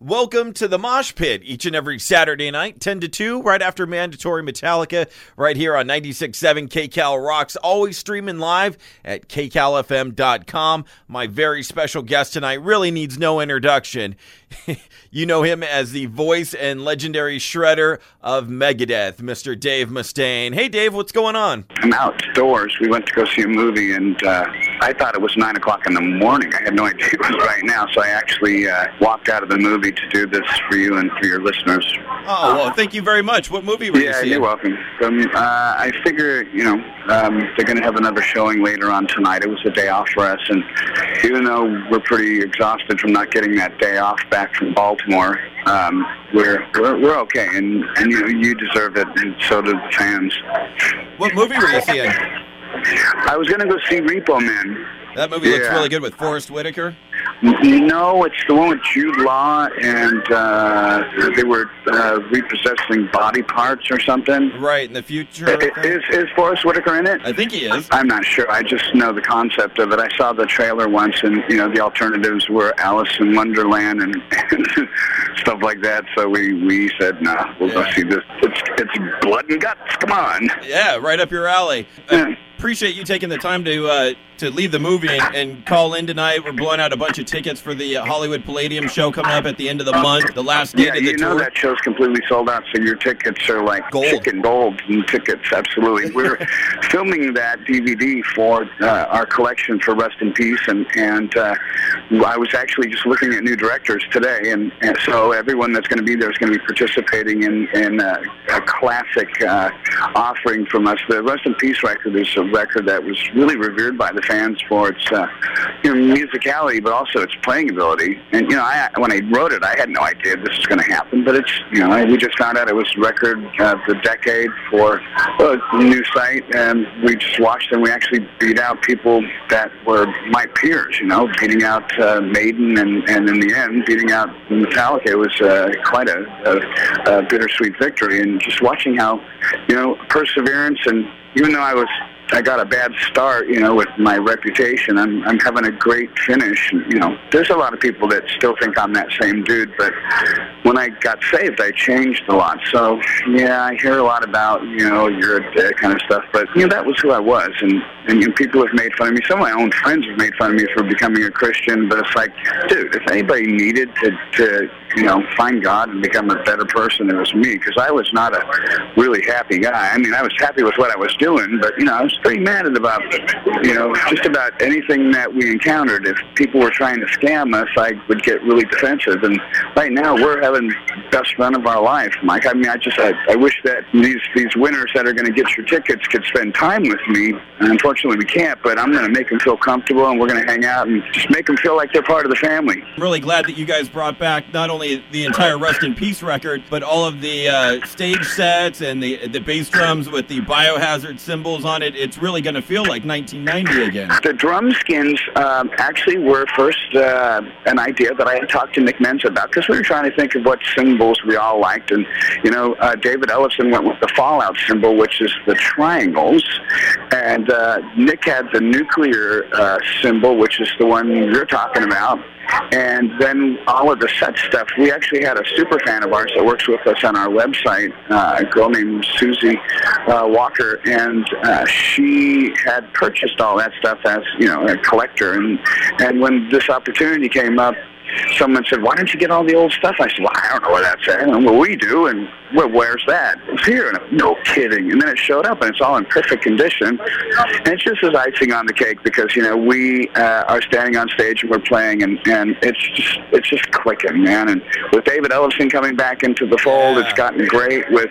Welcome to the Mosh Pit each and every Saturday night, 10 to 2, right after Mandatory Metallica, right here on 96.7 KCal Rocks, always streaming live at kcalfm.com. My very special guest tonight really needs no introduction. you know him as the voice and legendary shredder of Megadeth, Mr. Dave Mustaine. Hey, Dave, what's going on? I'm outdoors. We went to go see a movie, and uh, I thought it was 9 o'clock in the morning. I had no idea it was right now, so I actually uh, walked out of the movie to do this for you and for your listeners. Oh, well, thank you very much. What movie were you seeing? Yeah, you're welcome. Um, uh, I figure, you know, um, they're going to have another showing later on tonight. It was a day off for us, and even though we're pretty exhausted from not getting that day off back from Baltimore, um, we're, we're we're okay, and and you know you deserve it, and so do the fans. What movie were you seeing? I was going to go see Repo Man. That movie looks really good with Forest Whitaker. No, it's the one with Jude Law, and uh, they were uh, repossessing body parts or something. Right, in the future. Is is Forest Whitaker in it? I think he is. I'm not sure. I just know the concept of it. I saw the trailer once, and you know the alternatives were Alice in Wonderland and, and stuff like that. So we we said, no, we'll Yeah. go see this. It's it's blood and guts. Come on. Yeah, right up your alley. Yeah. Appreciate you taking the time to uh, to leave the movie and, and call in tonight. We're blowing out a bunch of tickets for the uh, Hollywood Palladium show coming up at the end of the month, the last day Yeah, of the you know that show's completely sold out, so your tickets are like Gold. chicken gold tickets. Absolutely, we're filming that DVD for uh, our collection for Rust in Peace, and and uh, I was actually just looking at new directors today, and, and so everyone that's going to be there is going to be participating in in a classic uh, offering from us. The Rust in Peace record is a record that was really revered by the fans for its uh, you know, musicality, but also its playing ability. And you know, I, when I wrote it, I had no idea this was going to happen. But it's you know, we just found out it was record of the decade for a new site, and we just watched and we actually beat out people that were my peers. You know, beating out uh, Maiden, and and in the end, beating out Metallica. It was uh, quite a, a, a bittersweet victory. And just watching how you know perseverance and even though I was I got a bad start, you know, with my reputation. I'm I'm having a great finish. You know, there's a lot of people that still think I'm that same dude, but when I got saved, I changed a lot. So yeah, I hear a lot about you know you're dick kind of stuff, but you know that was who I was, and and know, people have made fun of me. Some of my own friends have made fun of me for becoming a Christian, but it's like, dude, if anybody needed to to you know find God and become a better person, it was me because I was not a really happy guy. I mean, I was happy with what I was doing, but you know, I was pretty mad at about you know just about anything that we encountered. If people were trying to scam us, I would get really defensive. And right now, we're having best run of our life, Mike. I mean, I just I, I wish that these these winners that are going to get your tickets could spend time with me. And unfortunately, we can't. But I'm going to make them feel comfortable, and we're going to hang out and just make them feel like they're part of the family. I'm really glad that you guys brought back not only the entire Rust in Peace record, but all of the uh, stage sets and the the bass drums with the biohazard symbols on it. It's really going to feel like 1990 again. The drum skins um, actually were first uh, an idea that I had talked to Nick Menza about because we were trying to think of what symbols we all liked. And, you know, uh, David Ellefson went with the Fallout symbol, which is the triangles. And uh, Nick had the nuclear uh, symbol, which is the one you're talking about. And then all of the set stuff. We actually had a super fan of ours that works with us on our website, uh, a girl named Susie uh, Walker, and uh, she had purchased all that stuff as you know a collector. And and when this opportunity came up, someone said, "Why don't you get all the old stuff?" I said, "Well, I don't know where that's at." And, well, we do, and well, where's that? It's here. And I'm, no kidding. And then it showed up, and it's all in perfect condition. And it's just as icing on the cake because you know we uh, are standing on stage and we're playing, and and it's just it's just clicking, man. And with David Ellefson coming back into the fold, it's gotten great. With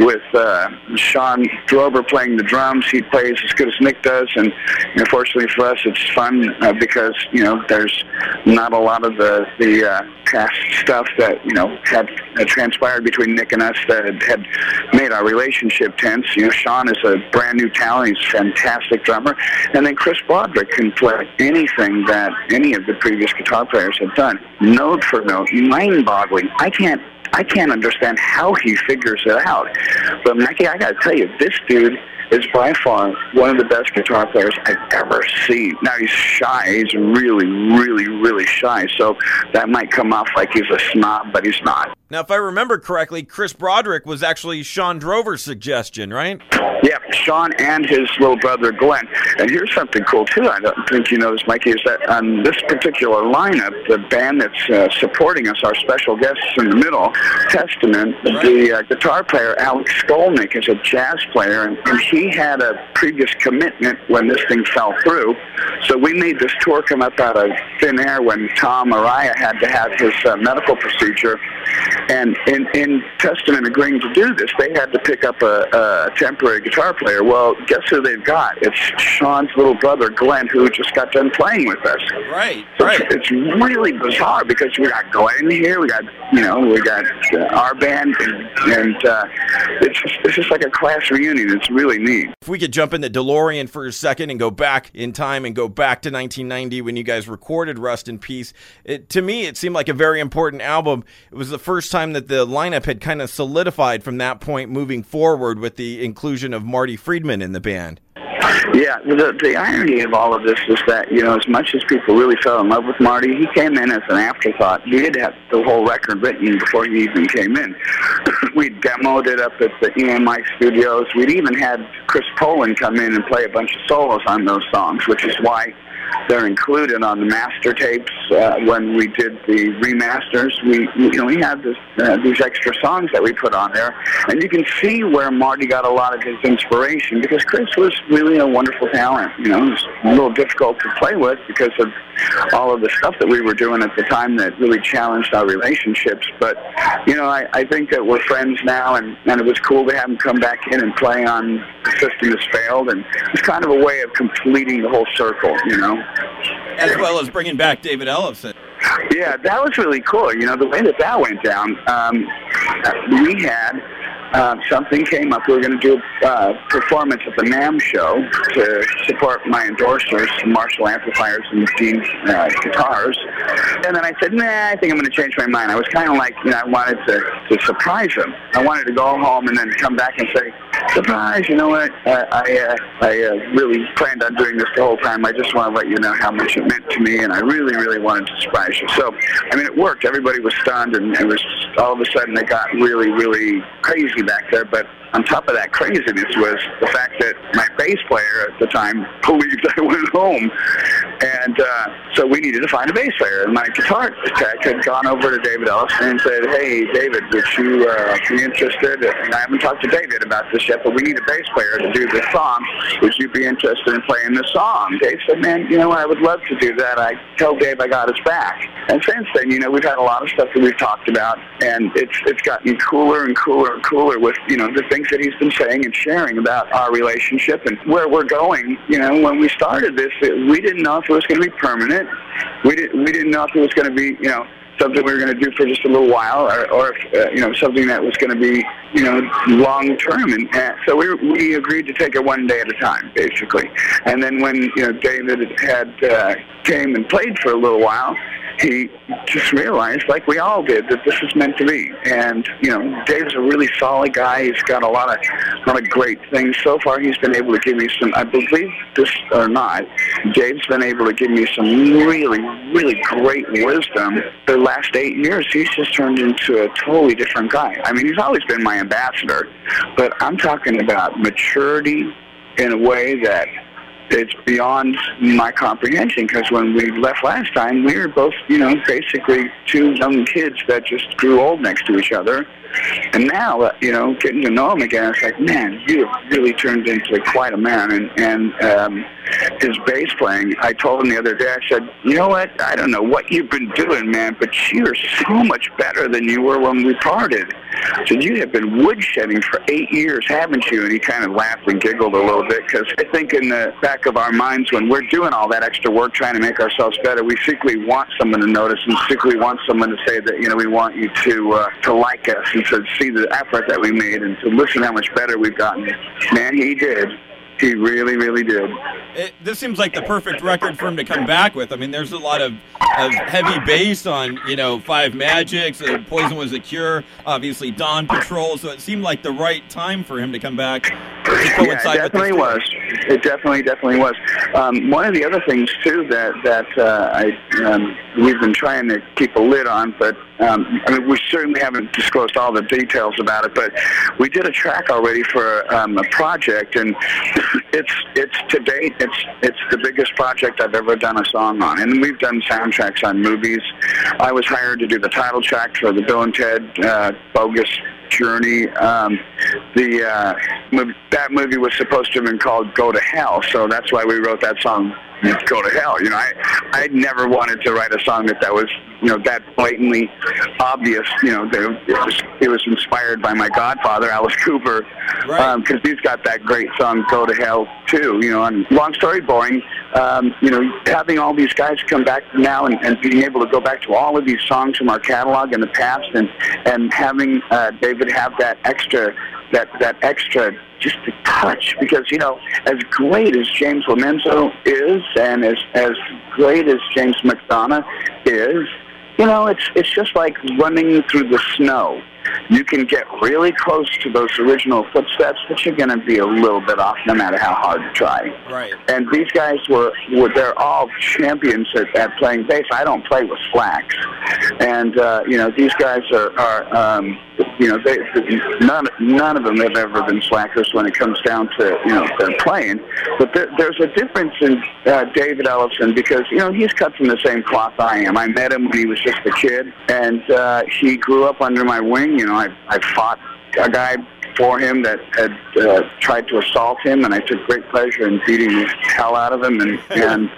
with uh, Shawn Drover playing the drums, he plays as good as Nick does, and you know, for us, it's fun uh, because you know there's not a lot of the the uh, past stuff that you know had transpired between Nick and us that had, had made our relationship tense. You know, Shawn is a brand new talent; he's a fantastic drummer, and then Chris Broderick can play anything that any of the previous guitar players have done, note for note, mind-boggling. I can't I can't understand how he figures it out. But Mikey, I got to tell you, this dude is by far one of the best guitar players I've ever seen. Now he's shy. He's really, really, really shy. So that might come off like he's a snob, but he's not. Now, if I remember correctly, Chris Broderick was actually Shawn Drover's suggestion, right? Yeah, Shawn and his little brother Glenn. And here's something cool too. I don't think you know this, Mikey, is that on this particular lineup, the band that's uh, supporting us, our special guests in the middle, Testament, the uh, guitar player Alex Skolnick is a jazz player, and, and he had a previous commitment when this thing fell through. So we made this tour come up out of thin air when Tom Araya had to have his uh, medical procedure and in, in Testament agreeing to do this, they had to pick up a, a temporary guitar player. Well, guess who they've got? It's Shawn's little brother, Glenn, who just got done playing with us. Right, so right. It's, it's really bizarre because we got Glenn here, we got, you know, we got uh, our band, and, and uh, it's, just, it's just like a class reunion. It's really neat. If we could jump in the DeLorean for a second and go back in time and go back to 1990 when you guys recorded Rust in Peace, it, to me, it seemed like a very important album. It was the first time that the lineup had kind of solidified from that point moving forward with the inclusion of Marty Friedman in the band. Yeah, the the irony of all of this is that you know, as much as people really fell in love with Marty, he came in as an afterthought. We did have the whole record written before he even came in. we demoed it up at the EMI studios. We'd even had Chris Poland come in and play a bunch of solos on those songs, which is why they're included on the master tapes uh, when we did the remasters. We, you know, we had this, uh, these extra songs that we put on there, and you can see where Marty got a lot of his inspiration because Chris was really a wonderful talent. You know, it was a little difficult to play with because of all of the stuff that we were doing at the time that really challenged our relationships. But you know, I, I think that we're friends now, and, and it was cool to have him come back in and play on the system has failed, and it's kind of a way of completing the whole circle. You know as well as bringing back David Ellefson. Yeah, that was really cool. You know, the way that that went down, um, we had uh, something came up. We were going to do a uh, performance at the NAMM show to support my endorsers, Marshall amplifiers and Dean uh, guitars. And then I said, nah, I think I'm going to change my mind. I was kind of like, you know, I wanted to, to surprise them. I wanted to go home and then come back and say, surprise, you know what? I, I, uh, I uh, really planned on doing this the whole time. I just want to let you know how much it meant to me, and I really, really wanted to surprise you. So, I mean, it worked. Everybody was stunned, and it was all of a sudden it got really, really crazy back there. But on top of that craziness was the fact that my bass player at the time believed I went home. And uh, so we needed to find a bass player. And my guitar tech had gone over to David Ellefson and said, hey, David, would you uh, be interested? And I haven't talked to David about this yet, but we need a bass player to do this song. Would you be interested in playing this song? Dave said, man, you know, I would love to do that. I tell Dave I got his back. And since then, you know, we've had a lot of stuff that we've talked about, and it's it's gotten cooler and cooler and cooler with, you know, the things that he's been saying and sharing about our relationship and where we're going. You know, when we started this, we didn't know if it was going to be permanent. We didn't we didn't know if it was going to be, you know, something we were going to do for just a little while, or, or uh, you know, something that was going to be, you know, long term. And uh, so we we agreed to take it one day at a time, basically. And then when you know David had uh, came and played for a little while, he just realized, like we all did, that this is meant to be. And you know, Dave's a really solid guy. He's got a lot of, a lot of great things. So far, he's been able to give me some. I believe this or not, Dave's been able to give me some really, really great wisdom. The last eight years, he's just turned into a totally different guy. I mean, he's always been my ambassador, but I'm talking about maturity in a way that it's beyond my comprehension because when we left last time, we were both, you know, basically two young kids that just grew old next to each other. And now, uh, you know, getting to know him again, it's like, man, you have really turned into quite a man. And, and um, his bass playing, I told him the other day, I said, you know what? I don't know what you've been doing, man, but you're so much better than you were when we parted. Said, you have been woodshedding for eight years, haven't you? And he kind of laughed and giggled a little bit because I think in the back of our minds, when we're doing all that extra work trying to make ourselves better, we secretly want someone to notice and secretly want someone to say that, you know, we want you to, uh, to like us and to see the effort that we made and to listen how much better we've gotten. Man, he did. He really, really did. It, this seems like the perfect record for him to come back with. I mean, there's a lot of, of heavy bass on, you know, Five Magics, uh, Poison Was a Cure, obviously Dawn Patrol. So it seemed like the right time for him to come back. To coincide yeah, it definitely was. It definitely, definitely was. Um, one of the other things too that that uh, I um, we've been trying to keep a lid on, but um, I mean we certainly haven't disclosed all the details about it. But we did a track already for um, a project, and it's it's to date it's it's the biggest project I've ever done a song on, and we've done soundtracks on movies. I was hired to do the title track for the Bill and Ted uh, bogus journey. Um, the uh, that movie was supposed to have been called Go to Hell, so that's why we wrote that song go to hell. You know, I I never wanted to write a song that that was you know that blatantly obvious. You know, that it was it was inspired by my godfather Alice Cooper, because right. um, he's got that great song "Go to Hell" too. You know, and long story boring. Um, you know, having all these guys come back now and, and being able to go back to all of these songs from our catalog in the past, and and having uh, David have that extra that that extra just a touch because you know as great as James Lomenzo is and as as great as James McDonough is you know it's it's just like running through the snow you can get really close to those original footsteps, but you're going to be a little bit off no matter how hard you try. Right. And these guys were, were they're all champions at, at playing bass. I don't play with slacks, and uh, you know these guys are, are um, you know they, none none of them have ever been slackers when it comes down to you know their playing. But there, there's a difference in uh, David Ellefson because you know he's cut from the same cloth I am. I met him when he was just a kid, and uh, he grew up under my wing you know, I I fought a guy for him that had uh, tried to assault him, and I took great pleasure in beating the hell out of him. And and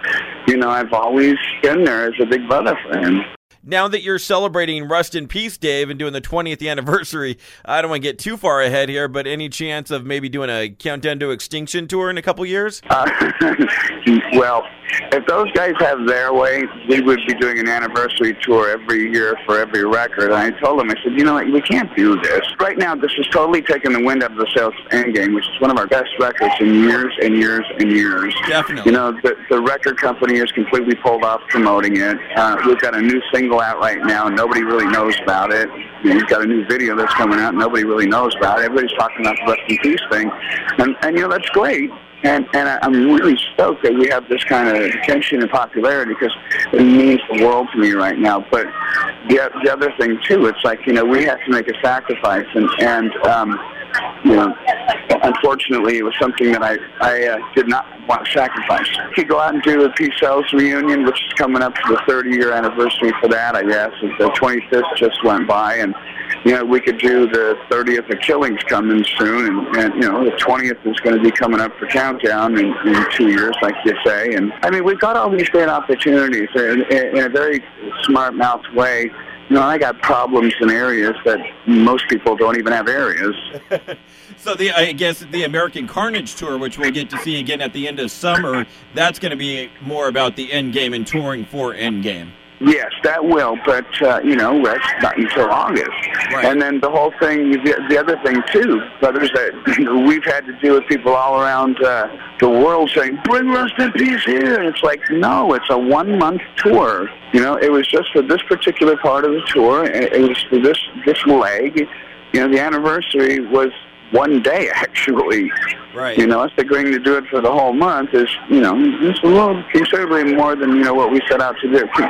you know, I've always been there as a big brother for him now that you're celebrating Rust in Peace, Dave, and doing the 20th anniversary, I don't want to get too far ahead here, but any chance of maybe doing a Countdown to Extinction tour in a couple years? Uh, well, if those guys have their way, we would be doing an anniversary tour every year for every record. And I told them, I said, you know what, we can't do this. Right now, this is totally taking the wind out of the sails of Endgame, which is one of our best records in years and years and years. Definitely. You know, the, the record company is completely pulled off promoting it. Uh, we've got a new single out right now, nobody really knows about it. You know, we've got a new video that's coming out, nobody really knows about it. Everybody's talking about the Rust in Peace thing. And, and you know, that's great and and I'm really stoked that we have this kind of attention and popularity because it means the world to me right now. But the the other thing too, it's like you know we have to make a sacrifice, and and um, you know, unfortunately, it was something that I I uh, did not want to sacrifice. We could go out and do a Peace Sells reunion, which is coming up for the 30 year anniversary for that. I guess the 25th just went by, and you know, we could do the 30th of Killings coming soon, and, and you know, the 20th is going to be coming up for Countdown in, in two years, like you say. And I mean, we've got all these great opportunities in, in, in a very smart mouth way. You know, I got problems in areas that most people don't even have areas. so the I guess the American Carnage tour, which we'll get to see again at the end of summer, that's going to be more about the end game and touring for Endgame. Yes, that will, but uh, you know that's not until August. Right. And then the whole thing, the, the other thing too, brothers, that you know, we've had to deal with people all around uh, the world saying, "Bring Rust in Peace here." And it's like, no, it's a one-month tour. You know, it was just for this particular part of the tour. It was for this this leg. You know, the anniversary was one day actually. Right. You know, us agreeing to do it for the whole month is, you know, it's a little considerably more than you know what we set out to do.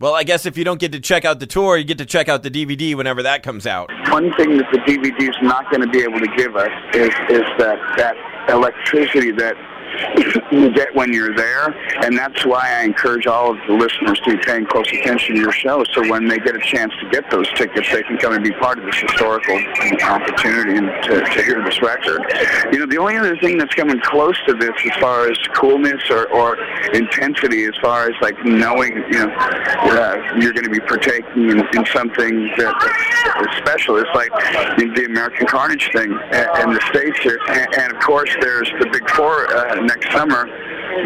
Well, I guess if you don't get to check out the tour, you get to check out the DVD whenever that comes out. One thing that the DVD is not going to be able to give us is is that that electricity that you get when you're there, and that's why I encourage all of the listeners to be paying close attention to your show. So when they get a chance to get those tickets, they can come and be part of this historical opportunity and to, to hear this record. You know, the only other thing that's coming close to this, as far as coolness or, or intensity, as far as like knowing, you know, uh, you're going to be partaking in, in something that's special. It's like the American Carnage thing in the states here, and, and of course there's the Big Four. Uh, next summer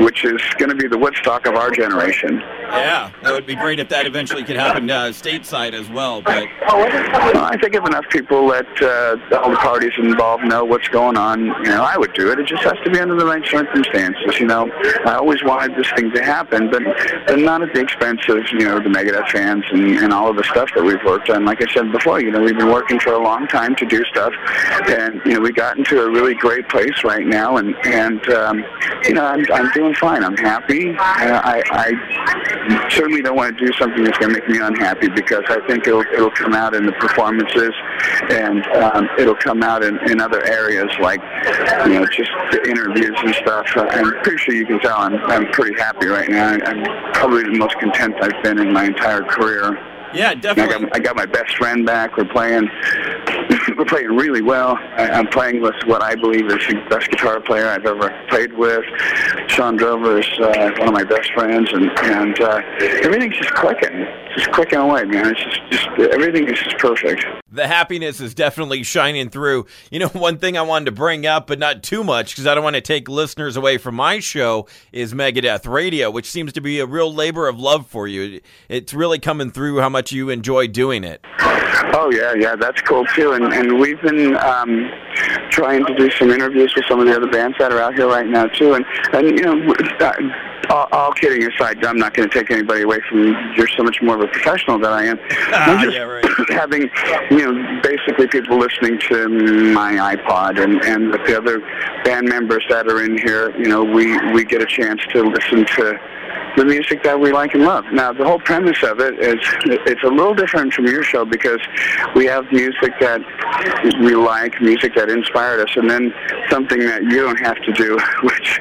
which is going to be the Woodstock of our generation. Yeah, that would be great if that eventually could happen uh, stateside as well. But well, I think if enough people let uh, all the parties involved know what's going on, you know, I would do it. It just has to be under the right circumstances. You know, I always wanted this thing to happen, but, but not at the expense of you know the Megadeth fans and, and all of the stuff that we've worked on. Like I said before, you know, we've been working for a long time to do stuff, and you know, we got into a really great place right now, and and um, you know, I'm I'm doing fine. I'm happy. Uh, I I certainly don't want to do something that's going to make me unhappy because I think it'll it'll come out in the performances, and um, it'll come out in, in other areas like you know just the interviews and stuff. Uh, I'm pretty sure you can tell I'm I'm pretty happy right now. I'm probably the most content I've been in my entire career. Yeah, definitely. I got, I got my best friend back. We're playing. We're playing really well. I, I'm playing with what I believe is the best guitar player I've ever played with. Shawn Drover is uh, one of my best friends, and and uh, everything's just clicking, just clicking away, man. It's just, just everything is just perfect. The happiness is definitely shining through. You know, one thing I wanted to bring up, but not too much, because I don't want to take listeners away from my show, is Megadeth Radio, which seems to be a real labor of love for you. It's really coming through how much you enjoy doing it. Oh yeah, yeah, that's cool too. And and we've been um, trying to do some interviews with some of the other bands that are out here right now too. And and you know, uh, all, kidding aside, I'm not going to take anybody away from you. You're so much more of a professional than I am. Ah, just yeah, right. having you know basically people listening to my iPod and and with the other band members that are in here, you know, we we get a chance to listen to the music that we like and love. Now, the whole premise of it is it's a little different from your show because we have music that we like, music that inspired us, and then something that you don't have to do, which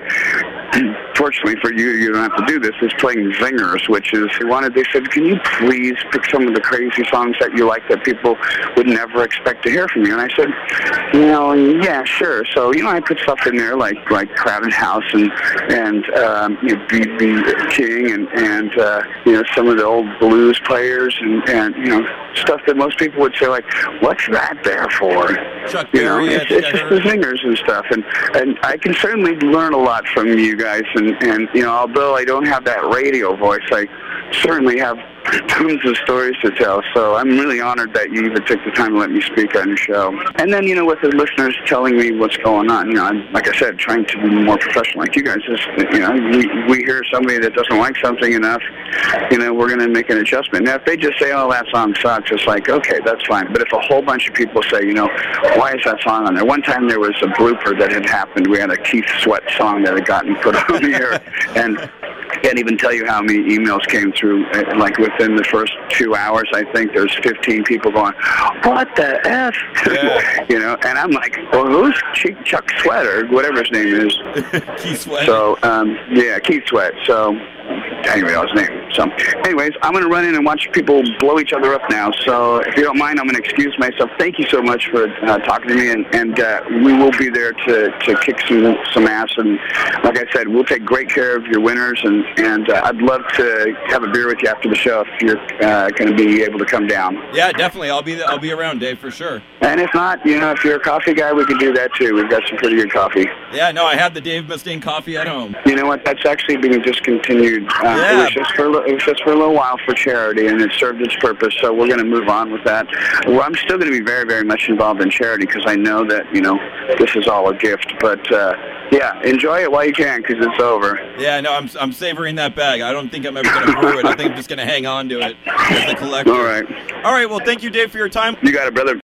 fortunately for you, you don't have to do this, is playing zingers, which is, they wanted, they said, can you please pick some of the crazy songs that you like that people would never expect to hear from you? And I said, you know, yeah, sure. So, you know, I put stuff in there like, like Crowded House and, and, um, you know, B.B. King and, and, uh, you know, some of the old blues players and, and, you know, stuff that most people would say like, what's that there for? Chuck you know, Berry, it's, it's just the zingers and stuff. And, and I can certainly learn a lot from you guys. And, and, you know, although I don't have that radio voice, I certainly have tons of stories to tell. So I'm really honored that you even took the time to let me speak on your show. And then, you know, with the listeners telling me what's going on, you know, I'm, like I said, trying to be more professional. Like you guys, just, you know, we, we hear somebody that doesn't like something enough, you know, we're going to make an adjustment. Now, if they just say, oh, that song sucks, it's like, okay, that's fine. But if a whole bunch of people say, you know, why is that song on there? One time there was a blooper that had happened. We had a Keith Sweat song that had gotten put on the air. And can't even tell you how many emails came through. uh, Like within the first two hours, I think there's 15 people going, "What the f?" Yeah. you know, and I'm like, "Well, who's Ch- Chuck Sweat or whatever his name is?" Keith Sweat. So, um, yeah, Keith Sweat. So, anyway, that was his name. So, anyways, I'm going to run in and watch people blow each other up now. So, if you don't mind, I'm going to excuse myself. Thank you so much for uh, talking to me, and, and uh, we will be there to, to kick some some ass. And like I said, we'll take great care of your winners, and and uh, I'd love to have a beer with you after the show if you're uh, going to be able to come down. yeah, definitely. I'll be I'll be around, Dave, for sure. And if not, you know, if you're a coffee guy, we can do that too. We've got some pretty good coffee. Yeah, no, I had the Dave Mustaine coffee at home. You know what? That's actually being discontinued. Uh, It Yeah. was just for it was just for a little while for charity, and it served its purpose. So we're going to move on with that. Well, I'm still going to be very, very much involved in charity because I know that you know this is all a gift. But uh, yeah, enjoy it while you can because it's over. Yeah, no, I'm I'm savoring that bag. I don't think I'm ever going to brew it. I think I'm just going to hang on to it as the collector. All right, All right. Well, thank you, Dave, for your time. you got it, brother.